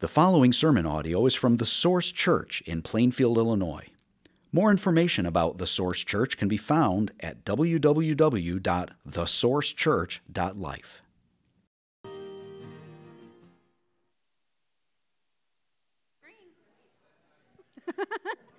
The following sermon audio is from the Source Church in Plainfield, Illinois. More information about the Source Church can be found at www.thesourcechurch.life.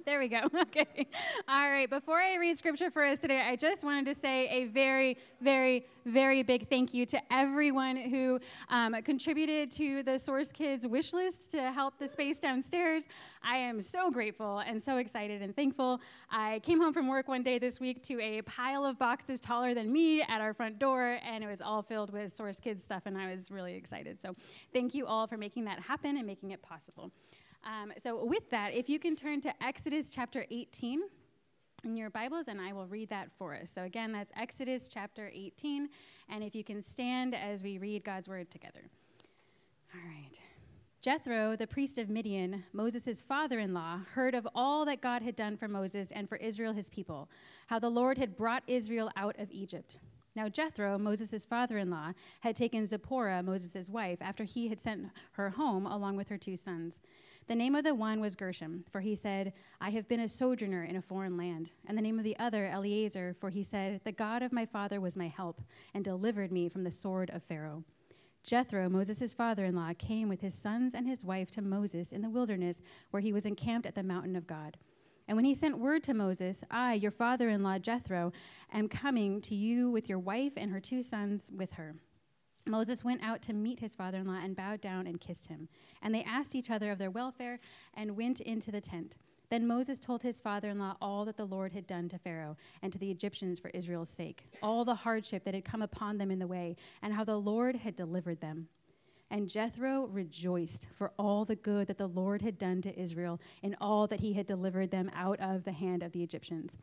There we go. Okay. All right. Before I read scripture for us today, I just wanted to say a very, very, very big thank you to everyone who um, contributed to the Source Kids wish list to help the space downstairs. I am so grateful and so excited and thankful. I came home from work one day this week to a pile of boxes taller than me at our front door, and it was all filled with Source Kids stuff, and I was really excited. So thank you all for making that happen and making it possible. Um, so, with that, if you can turn to Exodus chapter 18 in your Bibles, and I will read that for us. So, again, that's Exodus chapter 18. And if you can stand as we read God's word together. All right. Jethro, the priest of Midian, Moses' father in law, heard of all that God had done for Moses and for Israel, his people, how the Lord had brought Israel out of Egypt. Now, Jethro, Moses' father in law, had taken Zipporah, Moses' wife, after he had sent her home along with her two sons. The name of the one was Gershom, for he said, I have been a sojourner in a foreign land. And the name of the other, Eliezer, for he said, The God of my father was my help, and delivered me from the sword of Pharaoh. Jethro, Moses' father in law, came with his sons and his wife to Moses in the wilderness, where he was encamped at the mountain of God. And when he sent word to Moses, I, your father in law Jethro, am coming to you with your wife and her two sons with her. Moses went out to meet his father in law and bowed down and kissed him. And they asked each other of their welfare and went into the tent. Then Moses told his father in law all that the Lord had done to Pharaoh and to the Egyptians for Israel's sake, all the hardship that had come upon them in the way, and how the Lord had delivered them. And Jethro rejoiced for all the good that the Lord had done to Israel and all that he had delivered them out of the hand of the Egyptians.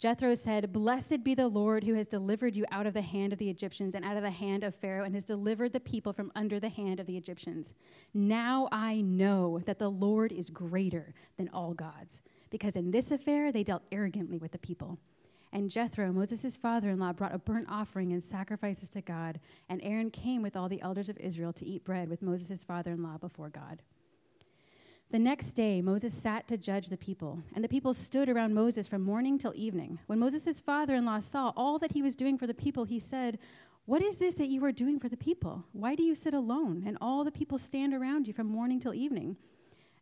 Jethro said, Blessed be the Lord who has delivered you out of the hand of the Egyptians and out of the hand of Pharaoh and has delivered the people from under the hand of the Egyptians. Now I know that the Lord is greater than all gods, because in this affair they dealt arrogantly with the people. And Jethro, Moses' father in law, brought a burnt offering and sacrifices to God, and Aaron came with all the elders of Israel to eat bread with Moses' father in law before God. The next day, Moses sat to judge the people, and the people stood around Moses from morning till evening. When Moses' father in law saw all that he was doing for the people, he said, What is this that you are doing for the people? Why do you sit alone, and all the people stand around you from morning till evening?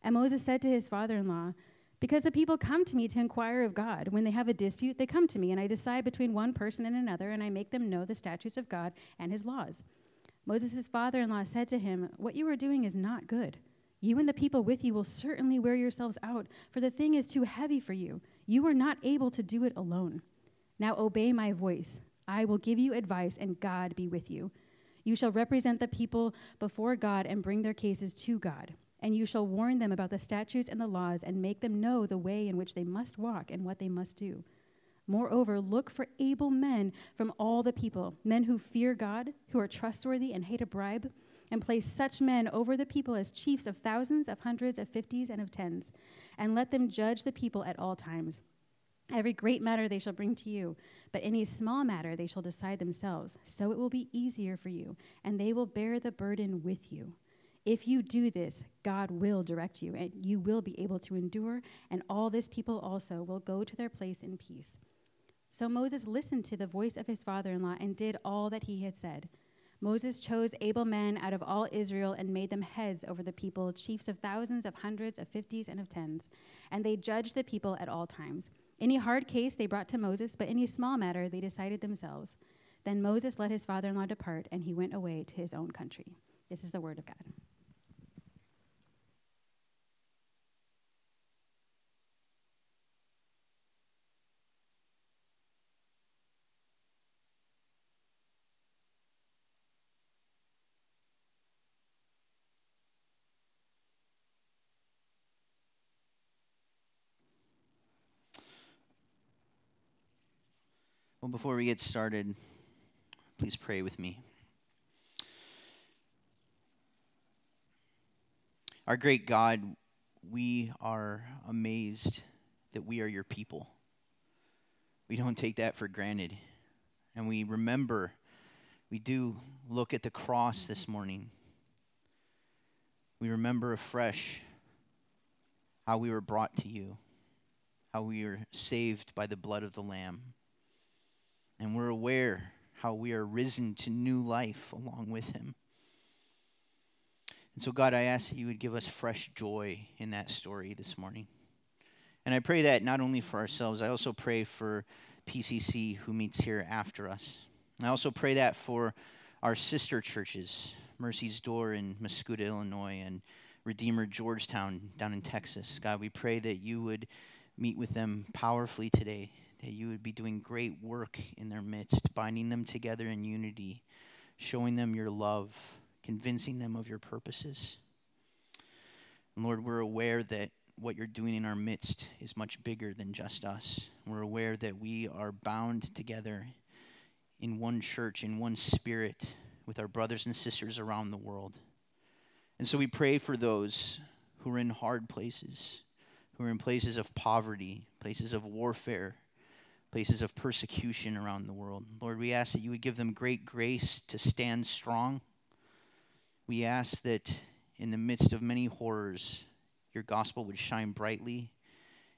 And Moses said to his father in law, Because the people come to me to inquire of God. When they have a dispute, they come to me, and I decide between one person and another, and I make them know the statutes of God and his laws. Moses' father in law said to him, What you are doing is not good. You and the people with you will certainly wear yourselves out, for the thing is too heavy for you. You are not able to do it alone. Now obey my voice. I will give you advice, and God be with you. You shall represent the people before God and bring their cases to God. And you shall warn them about the statutes and the laws, and make them know the way in which they must walk and what they must do. Moreover, look for able men from all the people, men who fear God, who are trustworthy and hate a bribe and place such men over the people as chiefs of thousands, of hundreds, of fifties, and of tens, and let them judge the people at all times. Every great matter they shall bring to you, but any small matter they shall decide themselves. So it will be easier for you, and they will bear the burden with you. If you do this, God will direct you, and you will be able to endure, and all this people also will go to their place in peace. So Moses listened to the voice of his father in law and did all that he had said. Moses chose able men out of all Israel and made them heads over the people, chiefs of thousands, of hundreds, of fifties, and of tens. And they judged the people at all times. Any hard case they brought to Moses, but any small matter they decided themselves. Then Moses let his father in law depart, and he went away to his own country. This is the word of God. Well, before we get started, please pray with me. Our great God, we are amazed that we are your people. We don't take that for granted. And we remember, we do look at the cross this morning. We remember afresh how we were brought to you, how we were saved by the blood of the Lamb. And we're aware how we are risen to new life along with him. And so, God, I ask that you would give us fresh joy in that story this morning. And I pray that not only for ourselves, I also pray for PCC who meets here after us. I also pray that for our sister churches, Mercy's Door in Mascoutah, Illinois, and Redeemer Georgetown down in Texas. God, we pray that you would meet with them powerfully today, that you would be doing great work in their midst, binding them together in unity, showing them your love, convincing them of your purposes. And Lord, we're aware that what you're doing in our midst is much bigger than just us. We're aware that we are bound together in one church, in one spirit, with our brothers and sisters around the world. And so we pray for those who are in hard places, who are in places of poverty, places of warfare, places of persecution around the world. Lord, we ask that you would give them great grace to stand strong. We ask that in the midst of many horrors, your gospel would shine brightly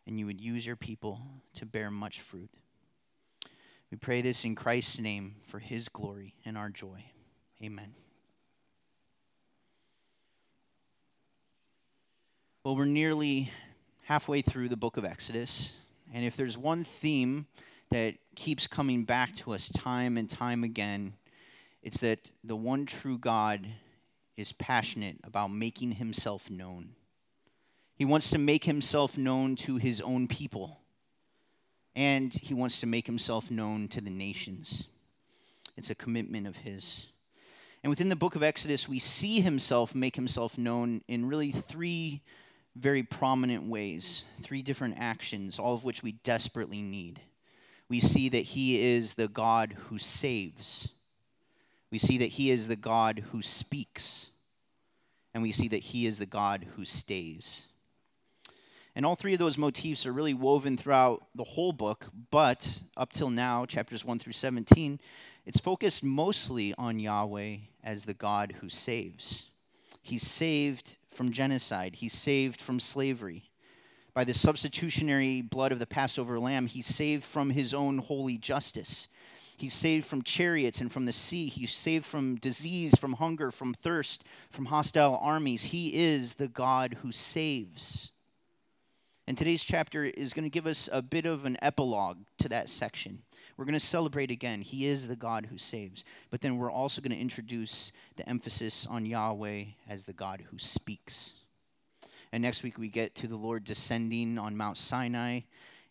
and you would use your people to bear much fruit. We pray this in Christ's name for his glory and our joy. Amen. Well, we're nearly halfway through the book of Exodus. And if there's one theme that keeps coming back to us time and time again, it's that the one true God is passionate about making himself known. He wants to make himself known to his own people and he wants to make himself known to the nations. It's a commitment of his. And within the book of Exodus, we see himself make himself known in really three very prominent ways, three different actions, all of which we desperately need. We see that he is the God who saves, we see that he is the God who speaks, and we see that he is the God who stays. And all three of those motifs are really woven throughout the whole book, but up till now, chapters 1 through 17, it's focused mostly on Yahweh as the God who saves. He's saved from genocide, he's saved from slavery. By the substitutionary blood of the Passover lamb, he's saved from his own holy justice. He's saved from chariots and from the sea. He's saved from disease, from hunger, from thirst, from hostile armies. He is the God who saves. And today's chapter is going to give us a bit of an epilogue to that section. We're going to celebrate again. He is the God who saves. But then we're also going to introduce the emphasis on Yahweh as the God who speaks. And next week we get to the Lord descending on Mount Sinai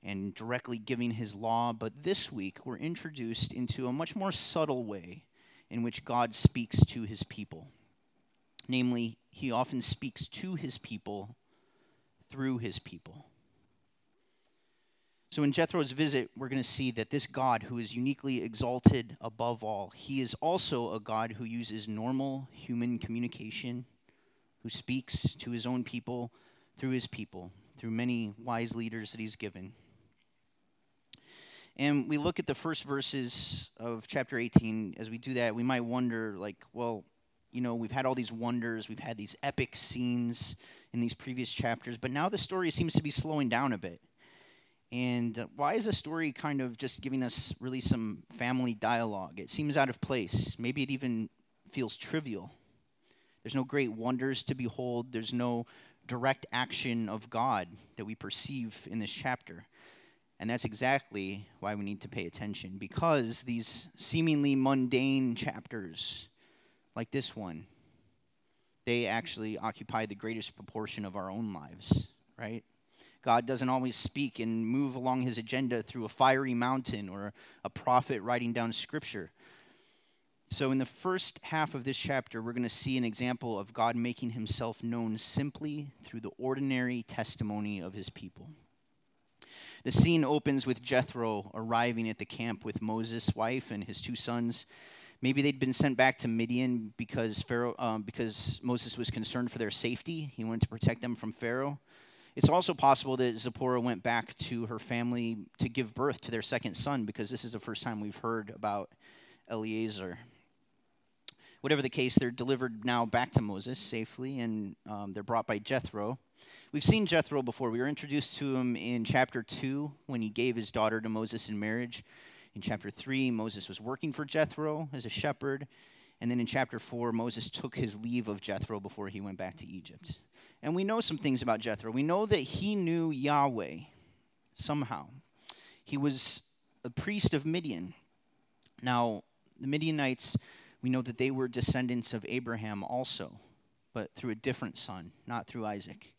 and directly giving his law. But this week we're introduced into a much more subtle way in which God speaks to his people. Namely, he often speaks to his people through his people. So, in Jethro's visit, we're going to see that this God, who is uniquely exalted above all, he is also a God who uses normal human communication, who speaks to his own people through his people, through many wise leaders that he's given. And we look at the first verses of chapter 18. As we do that, we might wonder, like, well, you know, we've had all these wonders, we've had these epic scenes in these previous chapters, but now the story seems to be slowing down a bit. And uh, why is a story kind of just giving us really some family dialogue? It seems out of place. Maybe it even feels trivial. There's no great wonders to behold, there's no direct action of God that we perceive in this chapter. And that's exactly why we need to pay attention because these seemingly mundane chapters, like this one, they actually occupy the greatest proportion of our own lives, right? God doesn't always speak and move along his agenda through a fiery mountain or a prophet writing down scripture. So, in the first half of this chapter, we're going to see an example of God making himself known simply through the ordinary testimony of his people. The scene opens with Jethro arriving at the camp with Moses' wife and his two sons. Maybe they'd been sent back to Midian because Pharaoh, um, because Moses was concerned for their safety. He wanted to protect them from Pharaoh. It's also possible that Zipporah went back to her family to give birth to their second son because this is the first time we've heard about Eliezer. Whatever the case, they're delivered now back to Moses safely, and um, they're brought by Jethro. We've seen Jethro before. We were introduced to him in chapter 2 when he gave his daughter to Moses in marriage. In chapter 3, Moses was working for Jethro as a shepherd. And then in chapter 4, Moses took his leave of Jethro before he went back to Egypt. And we know some things about Jethro. We know that he knew Yahweh somehow. He was a priest of Midian. Now, the Midianites we know that they were descendants of Abraham also, but through a different son, not through Isaac.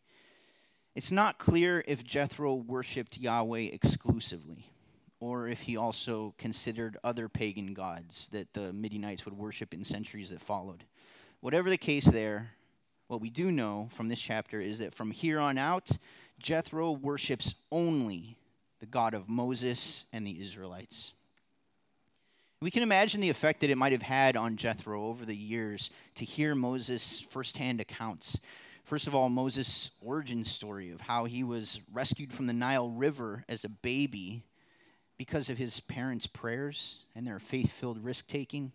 It's not clear if Jethro worshiped Yahweh exclusively, or if he also considered other pagan gods that the Midianites would worship in centuries that followed. Whatever the case there, what we do know from this chapter is that from here on out, Jethro worships only the God of Moses and the Israelites. We can imagine the effect that it might have had on Jethro over the years to hear Moses' firsthand accounts. First of all, Moses' origin story of how he was rescued from the Nile River as a baby because of his parents' prayers and their faith filled risk taking.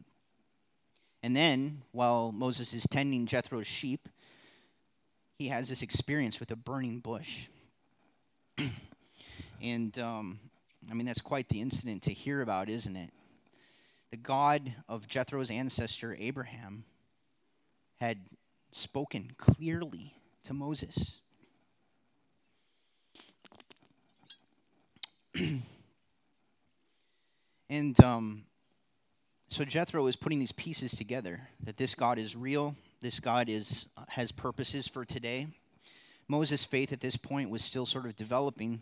And then, while Moses is tending Jethro's sheep, he has this experience with a burning bush. and, um, I mean, that's quite the incident to hear about, isn't it? the God of Jethro's ancestor Abraham had spoken clearly to Moses. and um, so Jethro is putting these pieces together that this God is real, this God is has purposes for today. Moses' faith at this point was still sort of developing,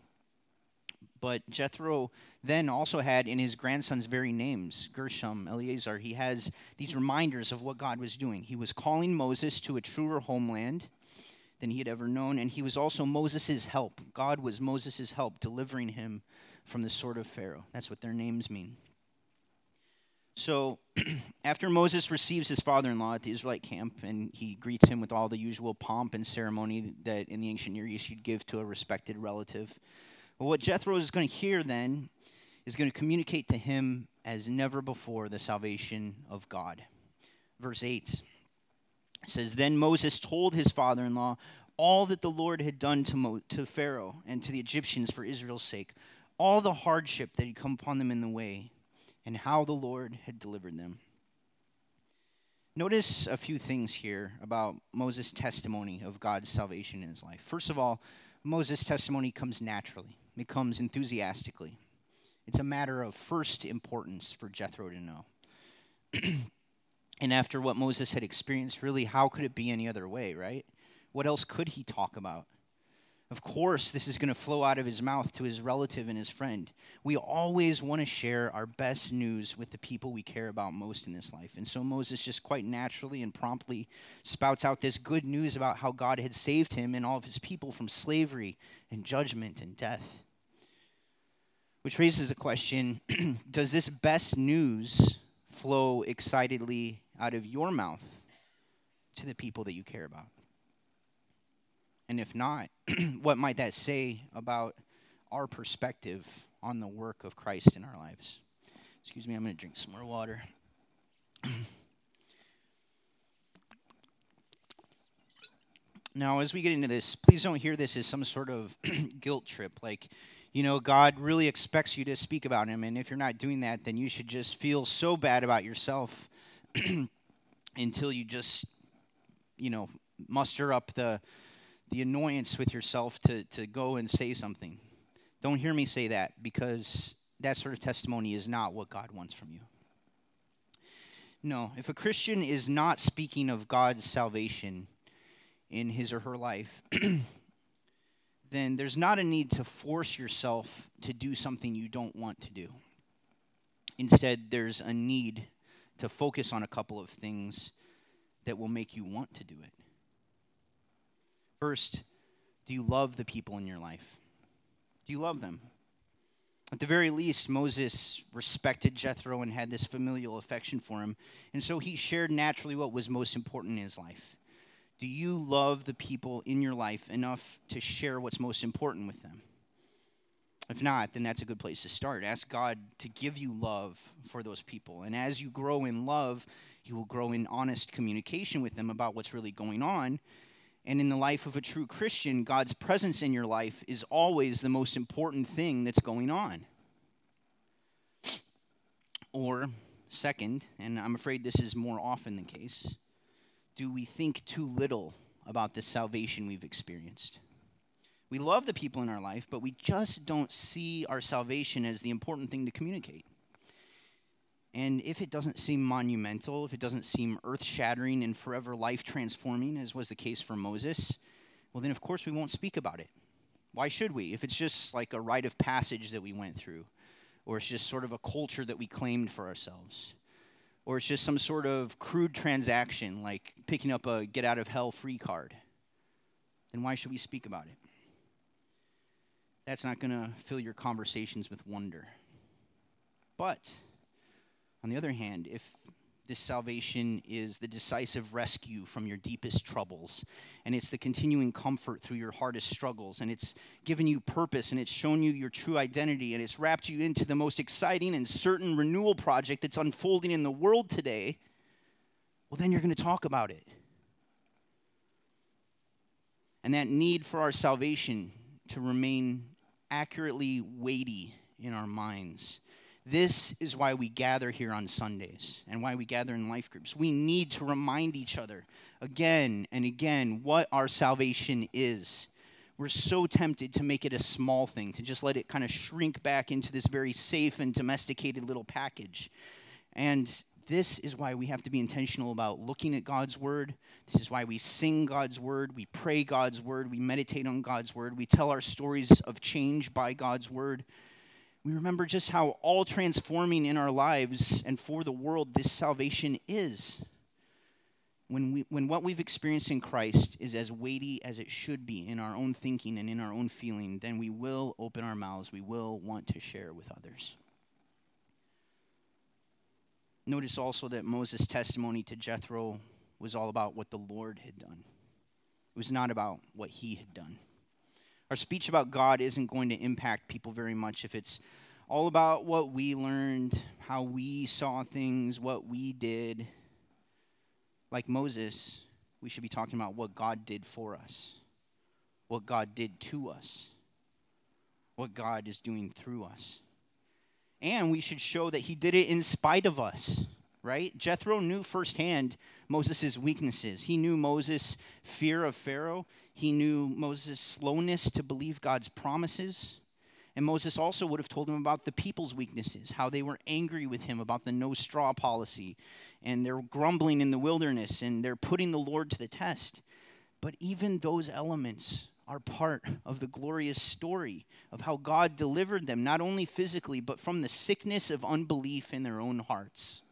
but Jethro then also had in his grandson's very names, Gershom, Eliezer, he has these reminders of what God was doing. He was calling Moses to a truer homeland than he had ever known, and he was also Moses' help. God was Moses' help, delivering him from the sword of Pharaoh. That's what their names mean. So, after Moses receives his father in law at the Israelite camp, and he greets him with all the usual pomp and ceremony that in the ancient Near East you'd give to a respected relative, well, what Jethro is going to hear then is going to communicate to him as never before the salvation of God. Verse 8 says Then Moses told his father in law all that the Lord had done to, Mo- to Pharaoh and to the Egyptians for Israel's sake, all the hardship that had come upon them in the way, and how the Lord had delivered them. Notice a few things here about Moses' testimony of God's salvation in his life. First of all, Moses' testimony comes naturally. It comes enthusiastically. It's a matter of first importance for Jethro to know. and after what Moses had experienced, really, how could it be any other way, right? What else could he talk about? Of course, this is going to flow out of his mouth to his relative and his friend. We always want to share our best news with the people we care about most in this life. And so Moses just quite naturally and promptly spouts out this good news about how God had saved him and all of his people from slavery and judgment and death. Which raises a question Does this best news flow excitedly out of your mouth to the people that you care about? And if not, what might that say about our perspective on the work of Christ in our lives? Excuse me, I'm going to drink some more water. now, as we get into this, please don't hear this as some sort of guilt trip. Like, you know, God really expects you to speak about Him. And if you're not doing that, then you should just feel so bad about yourself until you just, you know, muster up the the annoyance with yourself to, to go and say something. Don't hear me say that because that sort of testimony is not what God wants from you. No, if a Christian is not speaking of God's salvation in his or her life, then there's not a need to force yourself to do something you don't want to do. Instead, there's a need to focus on a couple of things that will make you want to do it. First, do you love the people in your life? Do you love them? At the very least, Moses respected Jethro and had this familial affection for him, and so he shared naturally what was most important in his life. Do you love the people in your life enough to share what's most important with them? If not, then that's a good place to start. Ask God to give you love for those people. And as you grow in love, You will grow in honest communication with them about what's really going on. And in the life of a true Christian, God's presence in your life is always the most important thing that's going on. Or, second, and I'm afraid this is more often the case, do we think too little about the salvation we've experienced? We love the people in our life, but we just don't see our salvation as the important thing to communicate. And if it doesn't seem monumental, if it doesn't seem earth shattering and forever life transforming, as was the case for Moses, well, then of course we won't speak about it. Why should we? If it's just like a rite of passage that we went through, or it's just sort of a culture that we claimed for ourselves, or it's just some sort of crude transaction like picking up a get out of hell free card, then why should we speak about it? That's not going to fill your conversations with wonder. But, on the other hand, if this salvation is the decisive rescue from your deepest troubles, and it's the continuing comfort through your hardest struggles, and it's given you purpose, and it's shown you your true identity, and it's wrapped you into the most exciting and certain renewal project that's unfolding in the world today, well, then you're going to talk about it. And that need for our salvation to remain accurately weighty in our minds this is why we gather here on Sundays and why we gather in life groups. We need to remind each other again and again what our salvation is. We're so tempted to make it a small thing, to just let it kind of shrink back into this very safe and domesticated little package. And this is why we have to be intentional about looking at God's word. This is why we sing God's word, we pray God's word, we meditate on God's word, we tell our stories of change by God's word we remember just how all transforming in our lives and for the world this salvation is. When, we, when what we've experienced in Christ is as weighty as it should be in our own thinking and in our own feeling, then we will open our mouths. We will want to share with others. Notice also that Moses' testimony to Jethro was all about what the Lord had done, it was not about what he had done. Our speech about God isn't going to impact people very much if it's all about what we learned, how we saw things, what we did. Like Moses, we should be talking about what God did for us, what God did to us, what God is doing through us. And we should show that He did it in spite of us right? Jethro knew firsthand Moses' weaknesses. He knew Moses' fear of Pharaoh, he knew Moses' slowness to believe God's promises. And Moses also would have told him about the people's weaknesses, how they were angry with him about the no straw policy, and they're grumbling in the wilderness, and they're putting the Lord to the test. But even those elements are part of the glorious story of how God delivered them, not only physically, but from the sickness of unbelief in their own hearts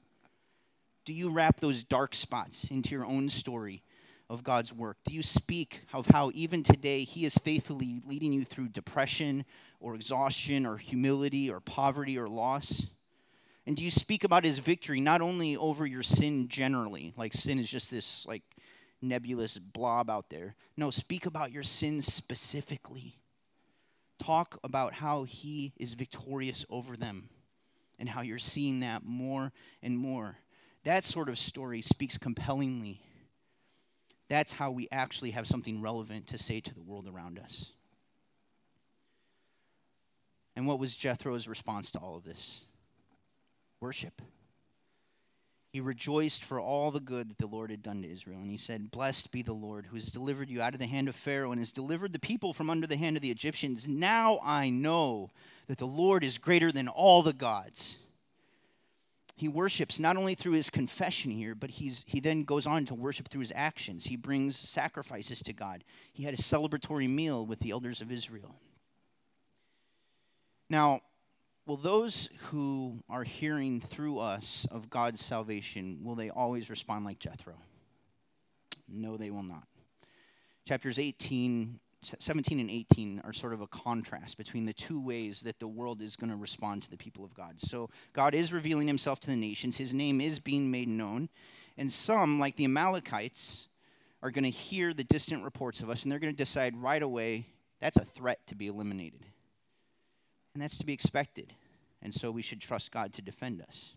do you wrap those dark spots into your own story of God's work? Do you speak of how even today He is faithfully leading you through depression or exhaustion or humility or poverty or loss? And do you speak about His victory not only over your sin generally, like sin is just this like nebulous blob out there? No, speak about your sins specifically. Talk about how He is victorious over them and how you're seeing that more and more. That sort of story speaks compellingly. That's how we actually have something relevant to say to the world around us. And what was Jethro's response to all of this? Worship. He rejoiced for all the good that the Lord had done to Israel. And he said, Blessed be the Lord who has delivered you out of the hand of Pharaoh and has delivered the people from under the hand of the Egyptians. Now I know that the Lord is greater than all the gods he worships not only through his confession here, but he's, he then goes on to worship through his actions. He brings sacrifices to God. He had a celebratory meal with the elders of Israel. Now, will those who are hearing through us of God's salvation, will they always respond like Jethro? No, they will not. Chapters 18 17 and 18 are sort of a contrast between the two ways that the world is going to respond to the people of God. So God is revealing himself to the nations, his name is being made known, and some, like the Amalekites, are going to hear the distant reports of us and they're going to decide right away that's a threat to be eliminated. And that's to be expected. And so we should trust God to defend us.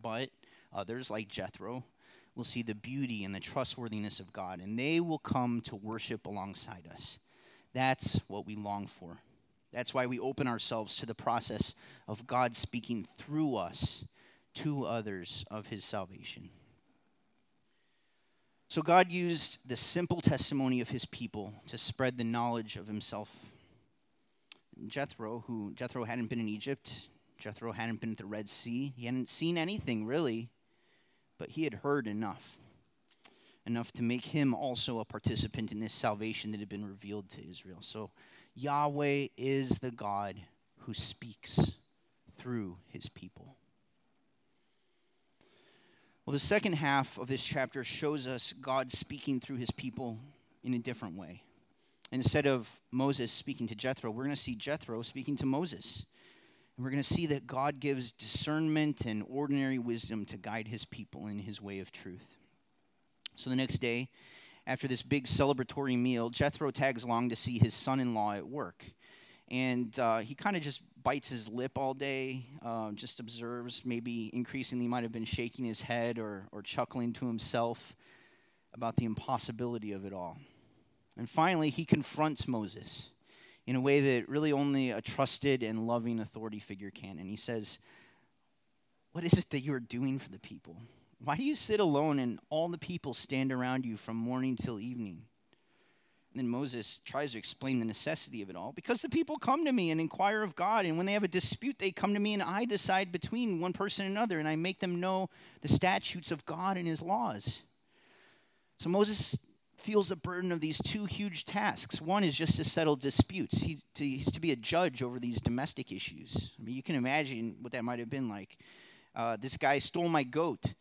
But others, like Jethro, will see the beauty and the trustworthiness of God, and they will come to worship alongside us. That's what we long for. That's why we open ourselves to the process of God speaking through us to others of his salvation. So God used the simple testimony of his people to spread the knowledge of himself. Jethro, who Jethro hadn't been in Egypt, Jethro hadn't been at the Red Sea, he hadn't seen anything really, but he had heard enough. Enough to make him also a participant in this salvation that had been revealed to Israel. So Yahweh is the God who speaks through his people. Well, the second half of this chapter shows us God speaking through his people in a different way. Instead of Moses speaking to Jethro, we're going to see Jethro speaking to Moses. And we're going to see that God gives discernment and ordinary wisdom to guide his people in his way of truth. So the next day, after this big celebratory meal, Jethro tags along to see his son in law at work. And uh, he kind of just bites his lip all day, uh, just observes, maybe increasingly might have been shaking his head or, or chuckling to himself about the impossibility of it all. And finally, he confronts Moses in a way that really only a trusted and loving authority figure can. And he says, What is it that you are doing for the people? Why do you sit alone and all the people stand around you from morning till evening? And then Moses tries to explain the necessity of it all. Because the people come to me and inquire of God, and when they have a dispute, they come to me, and I decide between one person and another, and I make them know the statutes of God and his laws. So Moses feels the burden of these two huge tasks. One is just to settle disputes, he's to, he's to be a judge over these domestic issues. I mean, you can imagine what that might have been like. Uh, this guy stole my goat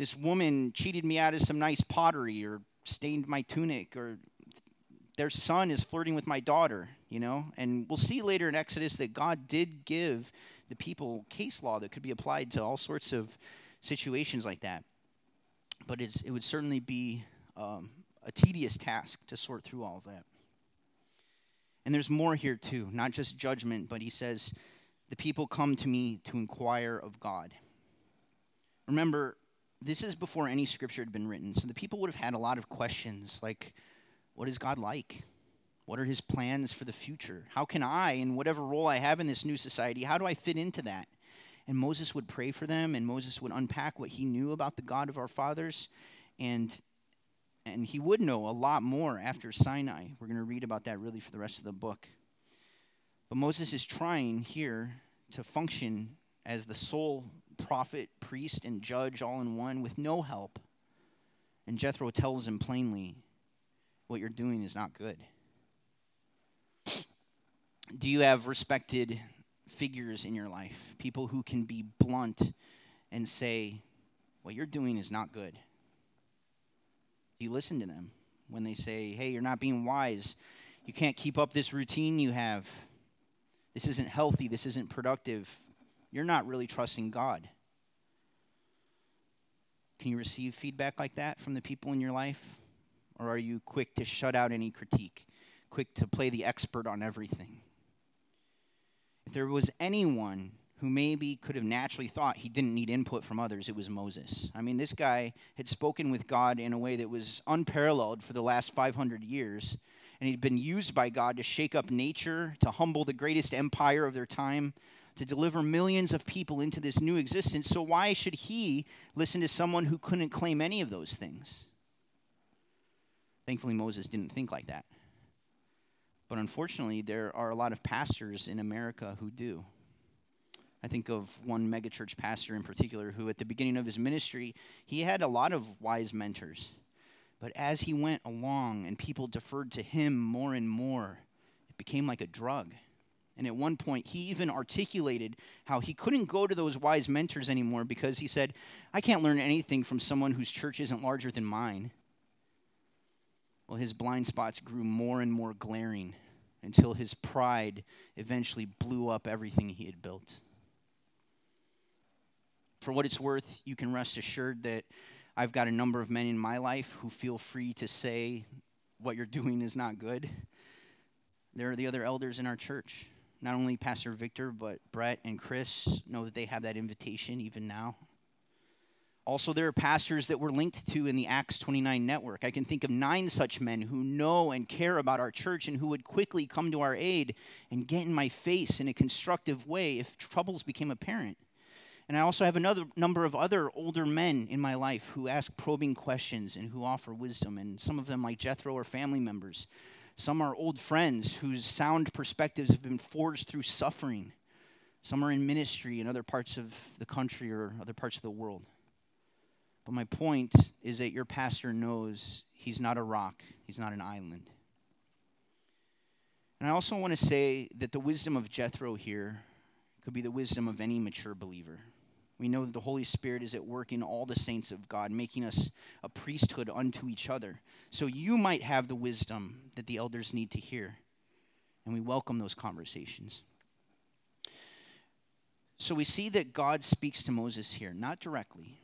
this woman cheated me out of some nice pottery or stained my tunic or their son is flirting with my daughter, you know? And we'll see later in Exodus that God did give the people case law that could be applied to all sorts of situations like that. But it would certainly be um, a tedious task to sort through all of that. And there's more here too, not just judgment, but he says, The people come to me to inquire of God. Remember, this is before any scripture had been written. So the people would have had a lot of questions like, what is God like? What are his plans for the future? How can I, in whatever role I have in this new society, how do I fit into that? And Moses would pray for them, and Moses would unpack what he knew about the God of our fathers, and and he would know a lot more after Sinai. We're going to read about that really for the rest of the book. But Moses is trying here to function as the sole prophet, priest, and judge all in one with no help. And Jethro tells him plainly, What you're doing is not good. Do you have respected figures in your life? People who can be blunt and say, What you're doing is not good. You listen to them when they say, Hey, you're not being wise? You can't keep up this routine you have. This isn't healthy. This isn't productive you're not really trusting God. Can you receive feedback like that from the people in your life? Or are you quick to shut out any critique, quick to play the expert on everything? If there was anyone who maybe could have naturally thought he didn't need input from others, it was Moses. I mean, this guy had spoken with God in a way that was unparalleled for the last 500 years, and he'd been used by God to shake up nature, to humble the greatest empire of their time, to deliver millions of people into this new existence. So, why should he listen to someone who couldn't claim any of those things? Thankfully, Moses didn't think like that. But unfortunately, there are a lot of pastors in America who do. I think of one megachurch pastor in particular who, at the beginning of his ministry, he had a lot of wise mentors. But as he went along and people deferred to him more and more, it became like a drug. And at one point, he even articulated how he couldn't go to those wise mentors anymore because he said, I can't learn anything from someone whose church isn't larger than mine. Well, his blind spots grew more and more glaring until his pride eventually blew up everything he had built. For what it's worth, you can rest assured that I've got a number of men in my life who feel free to say what you're doing is not good. There are the other elders in our church not only Pastor Victor, but Brett and Chris know that they have that invitation even now. Also, there are pastors that we're linked to in the Acts 29 network. I can think of nine such men who know and care about our church and who would quickly come to our aid and get in my face in a constructive way if troubles became apparent. And I also have another number of other older men in my life who ask probing questions and who offer wisdom. And some of them, like Jethro, are family members. Some are old friends whose sound perspectives have been forged through suffering. Some are in ministry in other parts of the country or other parts of the world. But my point is that your pastor knows he's not a rock, he's not an island. And I also want to say that the wisdom of Jethro here could be the wisdom of any mature believer. We know that the Holy Spirit is at work in all the saints of God, making us a priesthood unto each other. So you might have the wisdom that the elders need to hear. And we welcome those conversations. So we see that God speaks to Moses here, not directly,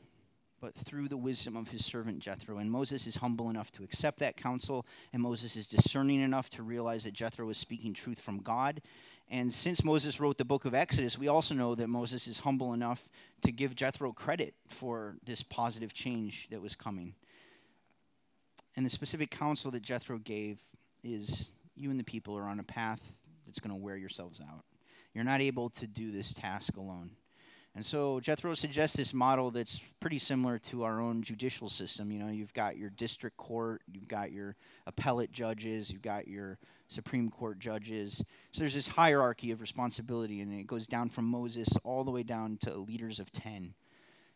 but through the wisdom of his servant Jethro. And Moses is humble enough to accept that counsel, and Moses is discerning enough to realize that Jethro is speaking truth from God, and since Moses wrote the book of Exodus, we also know that Moses is humble enough to give Jethro credit for this positive change that was coming. And the specific counsel that Jethro gave is you and the people are on a path that's going to wear yourselves out. You're not able to do this task alone. And so Jethro suggests this model that's pretty similar to our own judicial system. You know, you've got your district court, you've got your appellate judges, you've got your Supreme Court judges. So there's this hierarchy of responsibility, and it goes down from Moses all the way down to leaders of 10.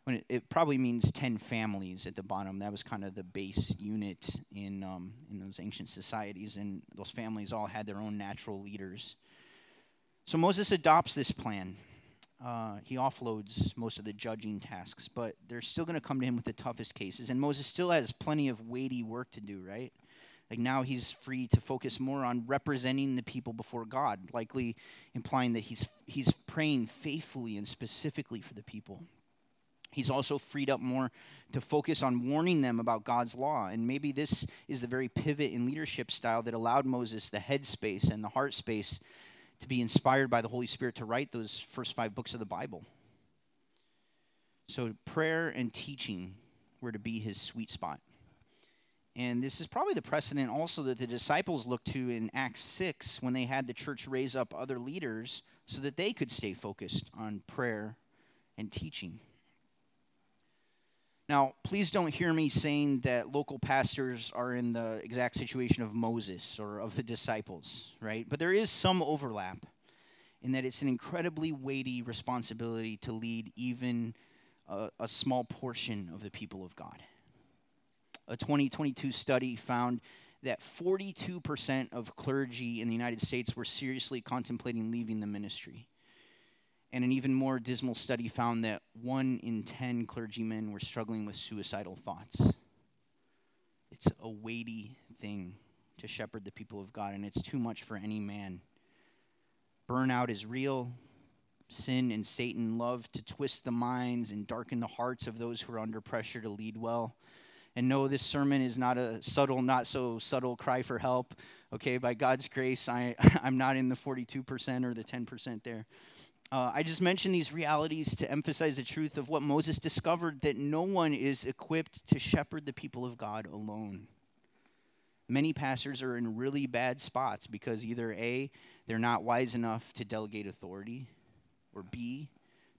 When it, it probably means 10 families at the bottom. That was kind of the base unit in, um, in those ancient societies, and those families all had their own natural leaders. So Moses adopts this plan uh, he offloads most of the judging tasks, but they're still going to come to him with the toughest cases. And Moses still has plenty of weighty work to do, right? Like now he's free to focus more on representing the people before God, likely implying that he's, he's praying faithfully and specifically for the people. He's also freed up more to focus on warning them about God's law. And maybe this is the very pivot in leadership style that allowed Moses the headspace and the heart space to be inspired by the Holy Spirit to write those first five books of the Bible. So, prayer and teaching were to be his sweet spot. And this is probably the precedent also that the disciples looked to in Acts 6 when they had the church raise up other leaders so that they could stay focused on prayer and teaching. Now, please don't hear me saying that local pastors are in the exact situation of Moses or of the disciples, right? But there is some overlap in that it's an incredibly weighty responsibility to lead even a, a small portion of the people of God. A 2022 study found that 42% of clergy in the United States were seriously contemplating leaving the ministry. And an even more dismal study found that one in 10 clergymen were struggling with suicidal thoughts. It's a weighty thing to shepherd the people of God, and it's too much for any man. Burnout is real. Sin and Satan love to twist the minds and darken the hearts of those who are under pressure to lead well. And no, this sermon is not a subtle, not so subtle cry for help. Okay, by God's grace, I, I'm not in the 42% or the 10% there. Uh, I just mentioned these realities to emphasize the truth of what Moses discovered that no one is equipped to shepherd the people of God alone. Many pastors are in really bad spots because either A, they're not wise enough to delegate authority, or B,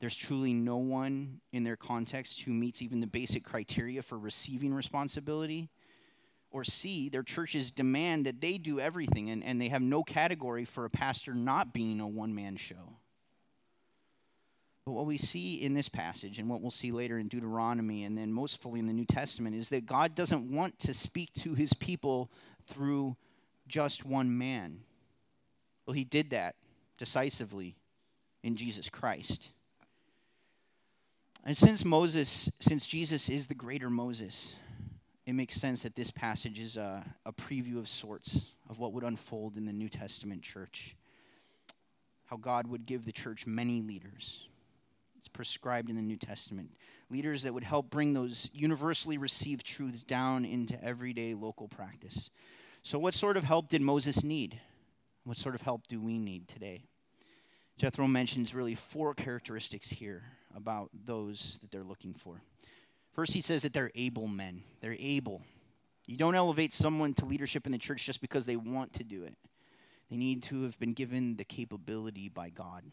there's truly no one in their context who meets even the basic criteria for receiving responsibility. Or C, their churches demand that they do everything and, and they have no category for a pastor not being a one man show. But what we see in this passage and what we'll see later in Deuteronomy and then most fully in the New Testament is that God doesn't want to speak to his people through just one man. Well, he did that decisively in Jesus Christ. And since Moses, since Jesus is the greater Moses, it makes sense that this passage is a, a preview of sorts of what would unfold in the New Testament church. How God would give the church many leaders it's prescribed in the New Testament. Leaders that would help bring those universally received truths down into everyday local practice. So, what sort of help did Moses need? What sort of help do we need today? Jethro mentions really four characteristics here about those that they're looking for. First, he says that they're able men. They're able. You don't elevate someone to leadership in the church just because they want to do it. They need to have been given the capability by God.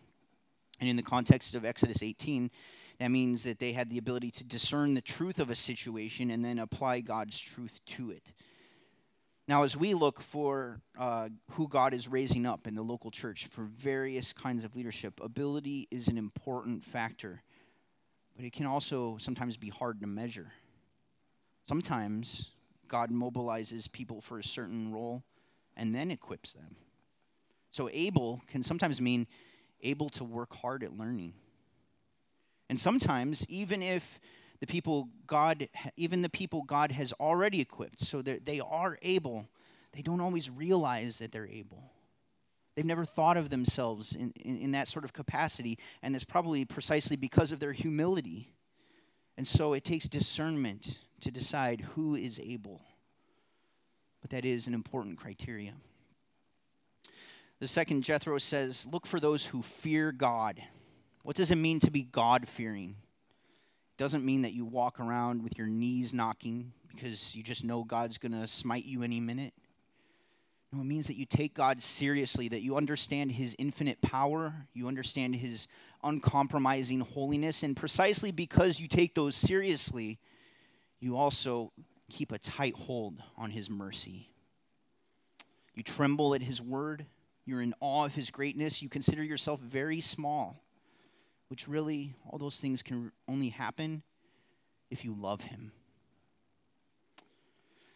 And in the context of Exodus 18, that means that they had the ability to discern the truth of a situation and then apply God's truth to it. Now, as we look for uh, who God is raising up in the local church for various kinds of leadership, ability is an important factor, but it can also sometimes be hard to measure. Sometimes God mobilizes people for a certain role and then equips them. So, able can sometimes mean able to work hard at learning. And sometimes, even if the people God, even the people God has already equipped, so that they are able, they don't always realize that they're able. They've never thought of themselves in, in, in that sort of capacity, and it's probably precisely because of their humility. And so it takes discernment to decide who is able. But that is an important criteria. The second, Jethro says, Look for those who fear God. What does it mean to be God fearing? It doesn't mean that you walk around with your knees knocking because you just know God's going to smite you any minute. It means that you take God seriously, that you understand His infinite power, you understand His uncompromising holiness, and precisely because you take those seriously, you also keep a tight hold on His mercy. You tremble at His word, you're in awe of His greatness, you consider yourself very small, which really, all those things can only happen if you love Him.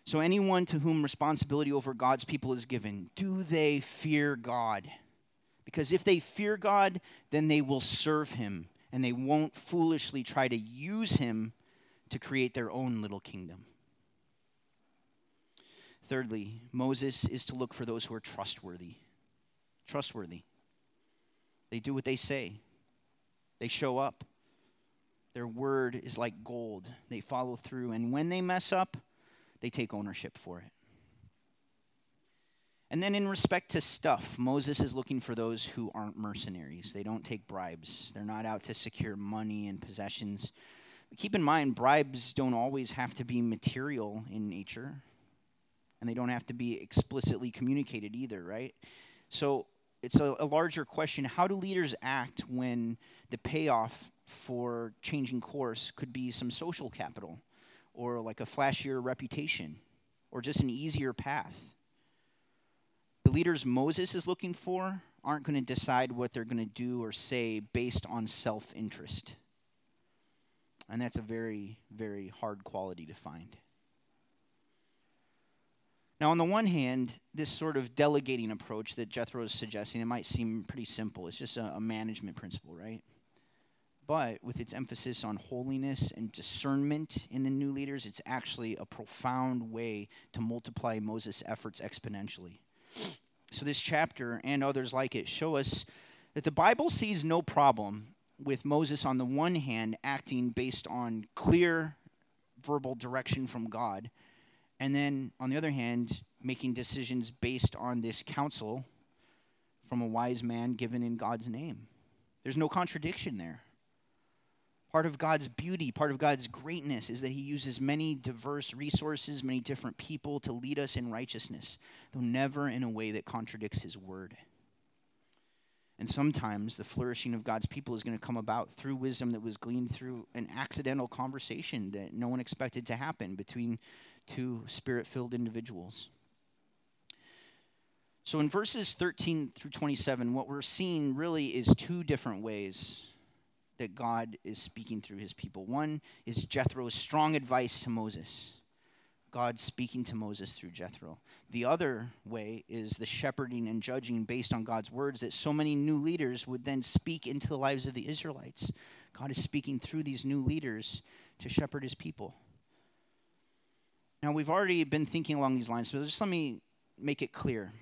So, anyone to whom responsibility over God's people is given, do they fear God? Because if they fear God, then they will serve Him and they won't foolishly try to use Him to create their own little kingdom. Thirdly, Moses is to look for those who are trustworthy. Trustworthy. They do what they say, they show up. Their word is like gold. They follow through. And when they mess up, they take ownership for it. And then, in respect to stuff, Moses is looking for those who aren't mercenaries. They don't take bribes, they're not out to secure money and possessions. But keep in mind, bribes don't always have to be material in nature, and they don't have to be explicitly communicated either, right? So, it's a, a larger question how do leaders act when the payoff for changing course could be some social capital? Or like a flashier reputation or just an easier path. The leaders Moses is looking for aren't going to decide what they're going to do or say based on self interest. And that's a very, very hard quality to find. Now, on the one hand, this sort of delegating approach that Jethro is suggesting, it might seem pretty simple. It's just a, a management principle, right? But with its emphasis on holiness and discernment in the new leaders, it's actually a profound way to multiply Moses' efforts exponentially. So, this chapter and others like it show us that the Bible sees no problem with Moses, on the one hand, acting based on clear verbal direction from God, and then, on the other hand, making decisions based on this counsel from a wise man given in God's name. There's no contradiction there. Part of God's beauty, part of God's greatness is that He uses many diverse resources, many different people to lead us in righteousness, though never in a way that contradicts His word. And sometimes the flourishing of God's people is going to come about through wisdom that was gleaned through an accidental conversation that no one expected to happen between two spirit filled individuals. So in verses 13 through 27, what we're seeing really is two different ways that God is speaking through his people. One is Jethro's strong advice to Moses. God speaking to Moses through Jethro. The other way is the shepherding and judging based on God's words that so many new leaders would then speak into the lives of the Israelites. God is speaking through these new leaders to shepherd his people. Now, we've already been thinking along these lines, but just let me make it clear.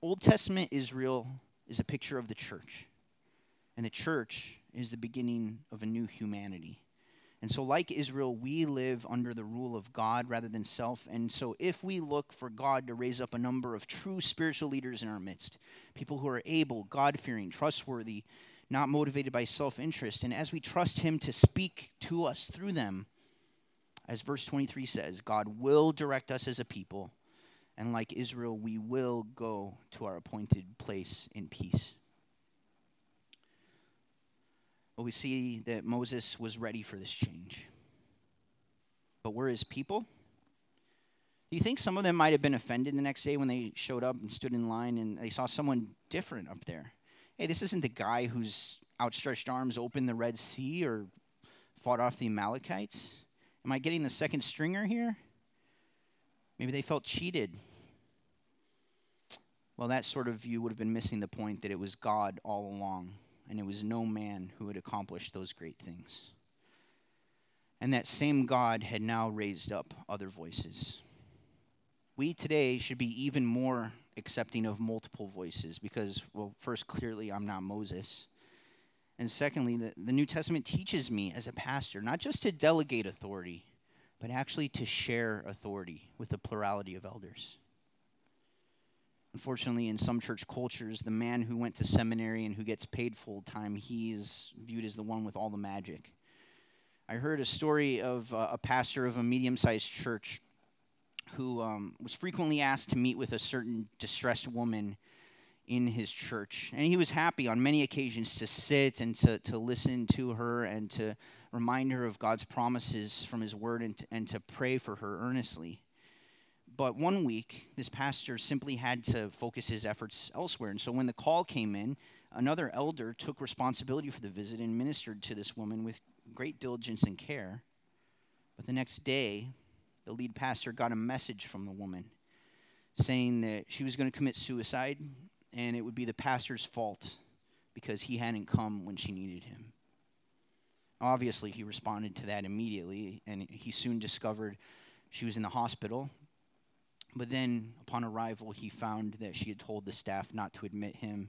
Old Testament Israel is a picture of the church. And the church is the beginning of a new humanity. And so, like Israel, we live under the rule of God rather than self. And so, if we look for God to raise up a number of true spiritual leaders in our midst, people who are able, God fearing, trustworthy, not motivated by self interest. And as we trust Him to speak to us through them, as verse 23 says, God will direct us as a people, and like Israel, we will go to our appointed place in peace. But we see that Moses was ready for this change. But we're his people. Do you think some of them might have been offended the next day when they showed up and stood in line and they saw someone different up there? Hey, this isn't the guy whose outstretched arms opened the Red Sea or fought off the Amalekites. Am I getting the second stringer here? Maybe they felt cheated. Well, that sort of view would have been missing the point that it was God all along, and it was no man who had accomplished those great things. And that same God had now raised up other voices. We today should be even more accepting of multiple voices because, well, first, clearly, I'm not Moses. And secondly, the, the New Testament teaches me as a pastor not just to delegate authority, but actually to share authority with the plurality of elders. Unfortunately, in some church cultures, the man who went to seminary and who gets paid full time, he's viewed as the one with all the magic. I heard a story of uh, a pastor of a medium sized church who um, was frequently asked to meet with a certain distressed woman in his church. And he was happy on many occasions to sit and to, to listen to her and to remind her of God's promises from his word and to, and to pray for her earnestly. But one week, this pastor simply had to focus his efforts elsewhere. And so when the call came in, another elder took responsibility for the visit and ministered to this woman with great diligence and care. But the next day, the lead pastor got a message from the woman saying that she was going to commit suicide and it would be the pastor's fault because he hadn't come when she needed him. Obviously, he responded to that immediately, and he soon discovered she was in the hospital. But then, upon arrival, he found that she had told the staff not to admit him,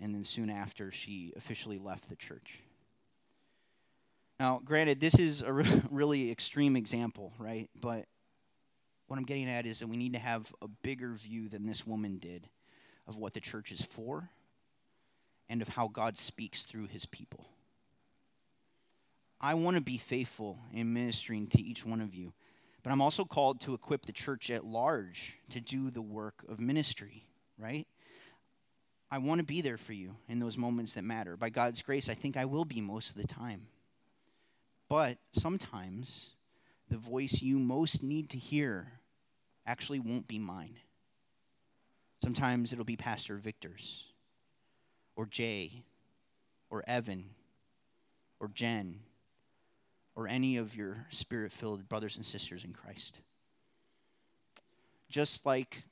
and then soon after, she officially left the church. Now, granted, this is a re- really extreme example, right? But what I'm getting at is that we need to have a bigger view than this woman did of what the church is for and of how God speaks through his people. I want to be faithful in ministering to each one of you, but I'm also called to equip the church at large to do the work of ministry, right? I want to be there for you in those moments that matter. By God's grace, I think I will be most of the time. But sometimes the voice you most need to hear actually won't be mine. Sometimes it'll be Pastor Victor's, or Jay, or Evan, or Jen, or any of your spirit filled brothers and sisters in Christ. Just like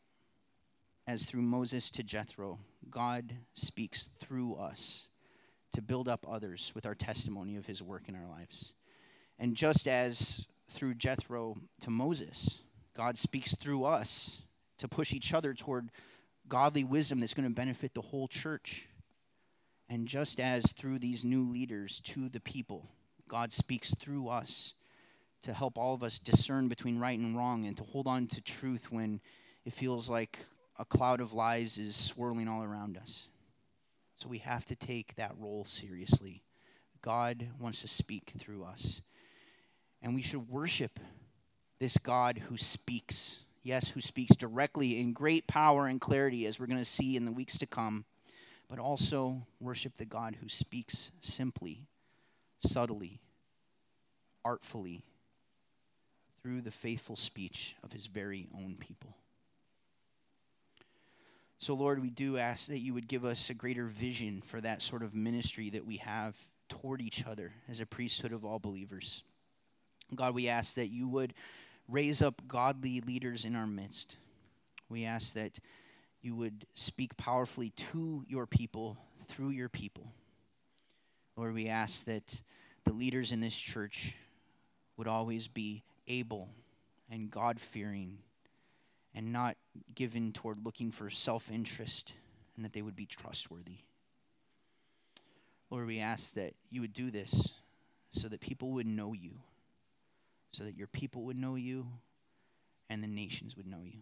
as through Moses to Jethro, God speaks through us to build up others with our testimony of his work in our lives. And just as through Jethro to Moses, God speaks through us to push each other toward godly wisdom that's going to benefit the whole church. And just as through these new leaders to the people, God speaks through us to help all of us discern between right and wrong and to hold on to truth when it feels like a cloud of lies is swirling all around us. So we have to take that role seriously. God wants to speak through us. And we should worship this God who speaks yes, who speaks directly in great power and clarity, as we're going to see in the weeks to come, but also worship the God who speaks simply, subtly, artfully, through the faithful speech of his very own people. So, Lord, we do ask that you would give us a greater vision for that sort of ministry that we have toward each other as a priesthood of all believers. God, we ask that you would raise up godly leaders in our midst. We ask that you would speak powerfully to your people through your people. Lord, we ask that the leaders in this church would always be able and God fearing and not given toward looking for self interest, and that they would be trustworthy. Lord, we ask that you would do this so that people would know you so that your people would know you and the nations would know you.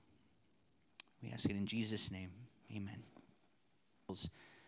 We ask it in Jesus' name. Amen.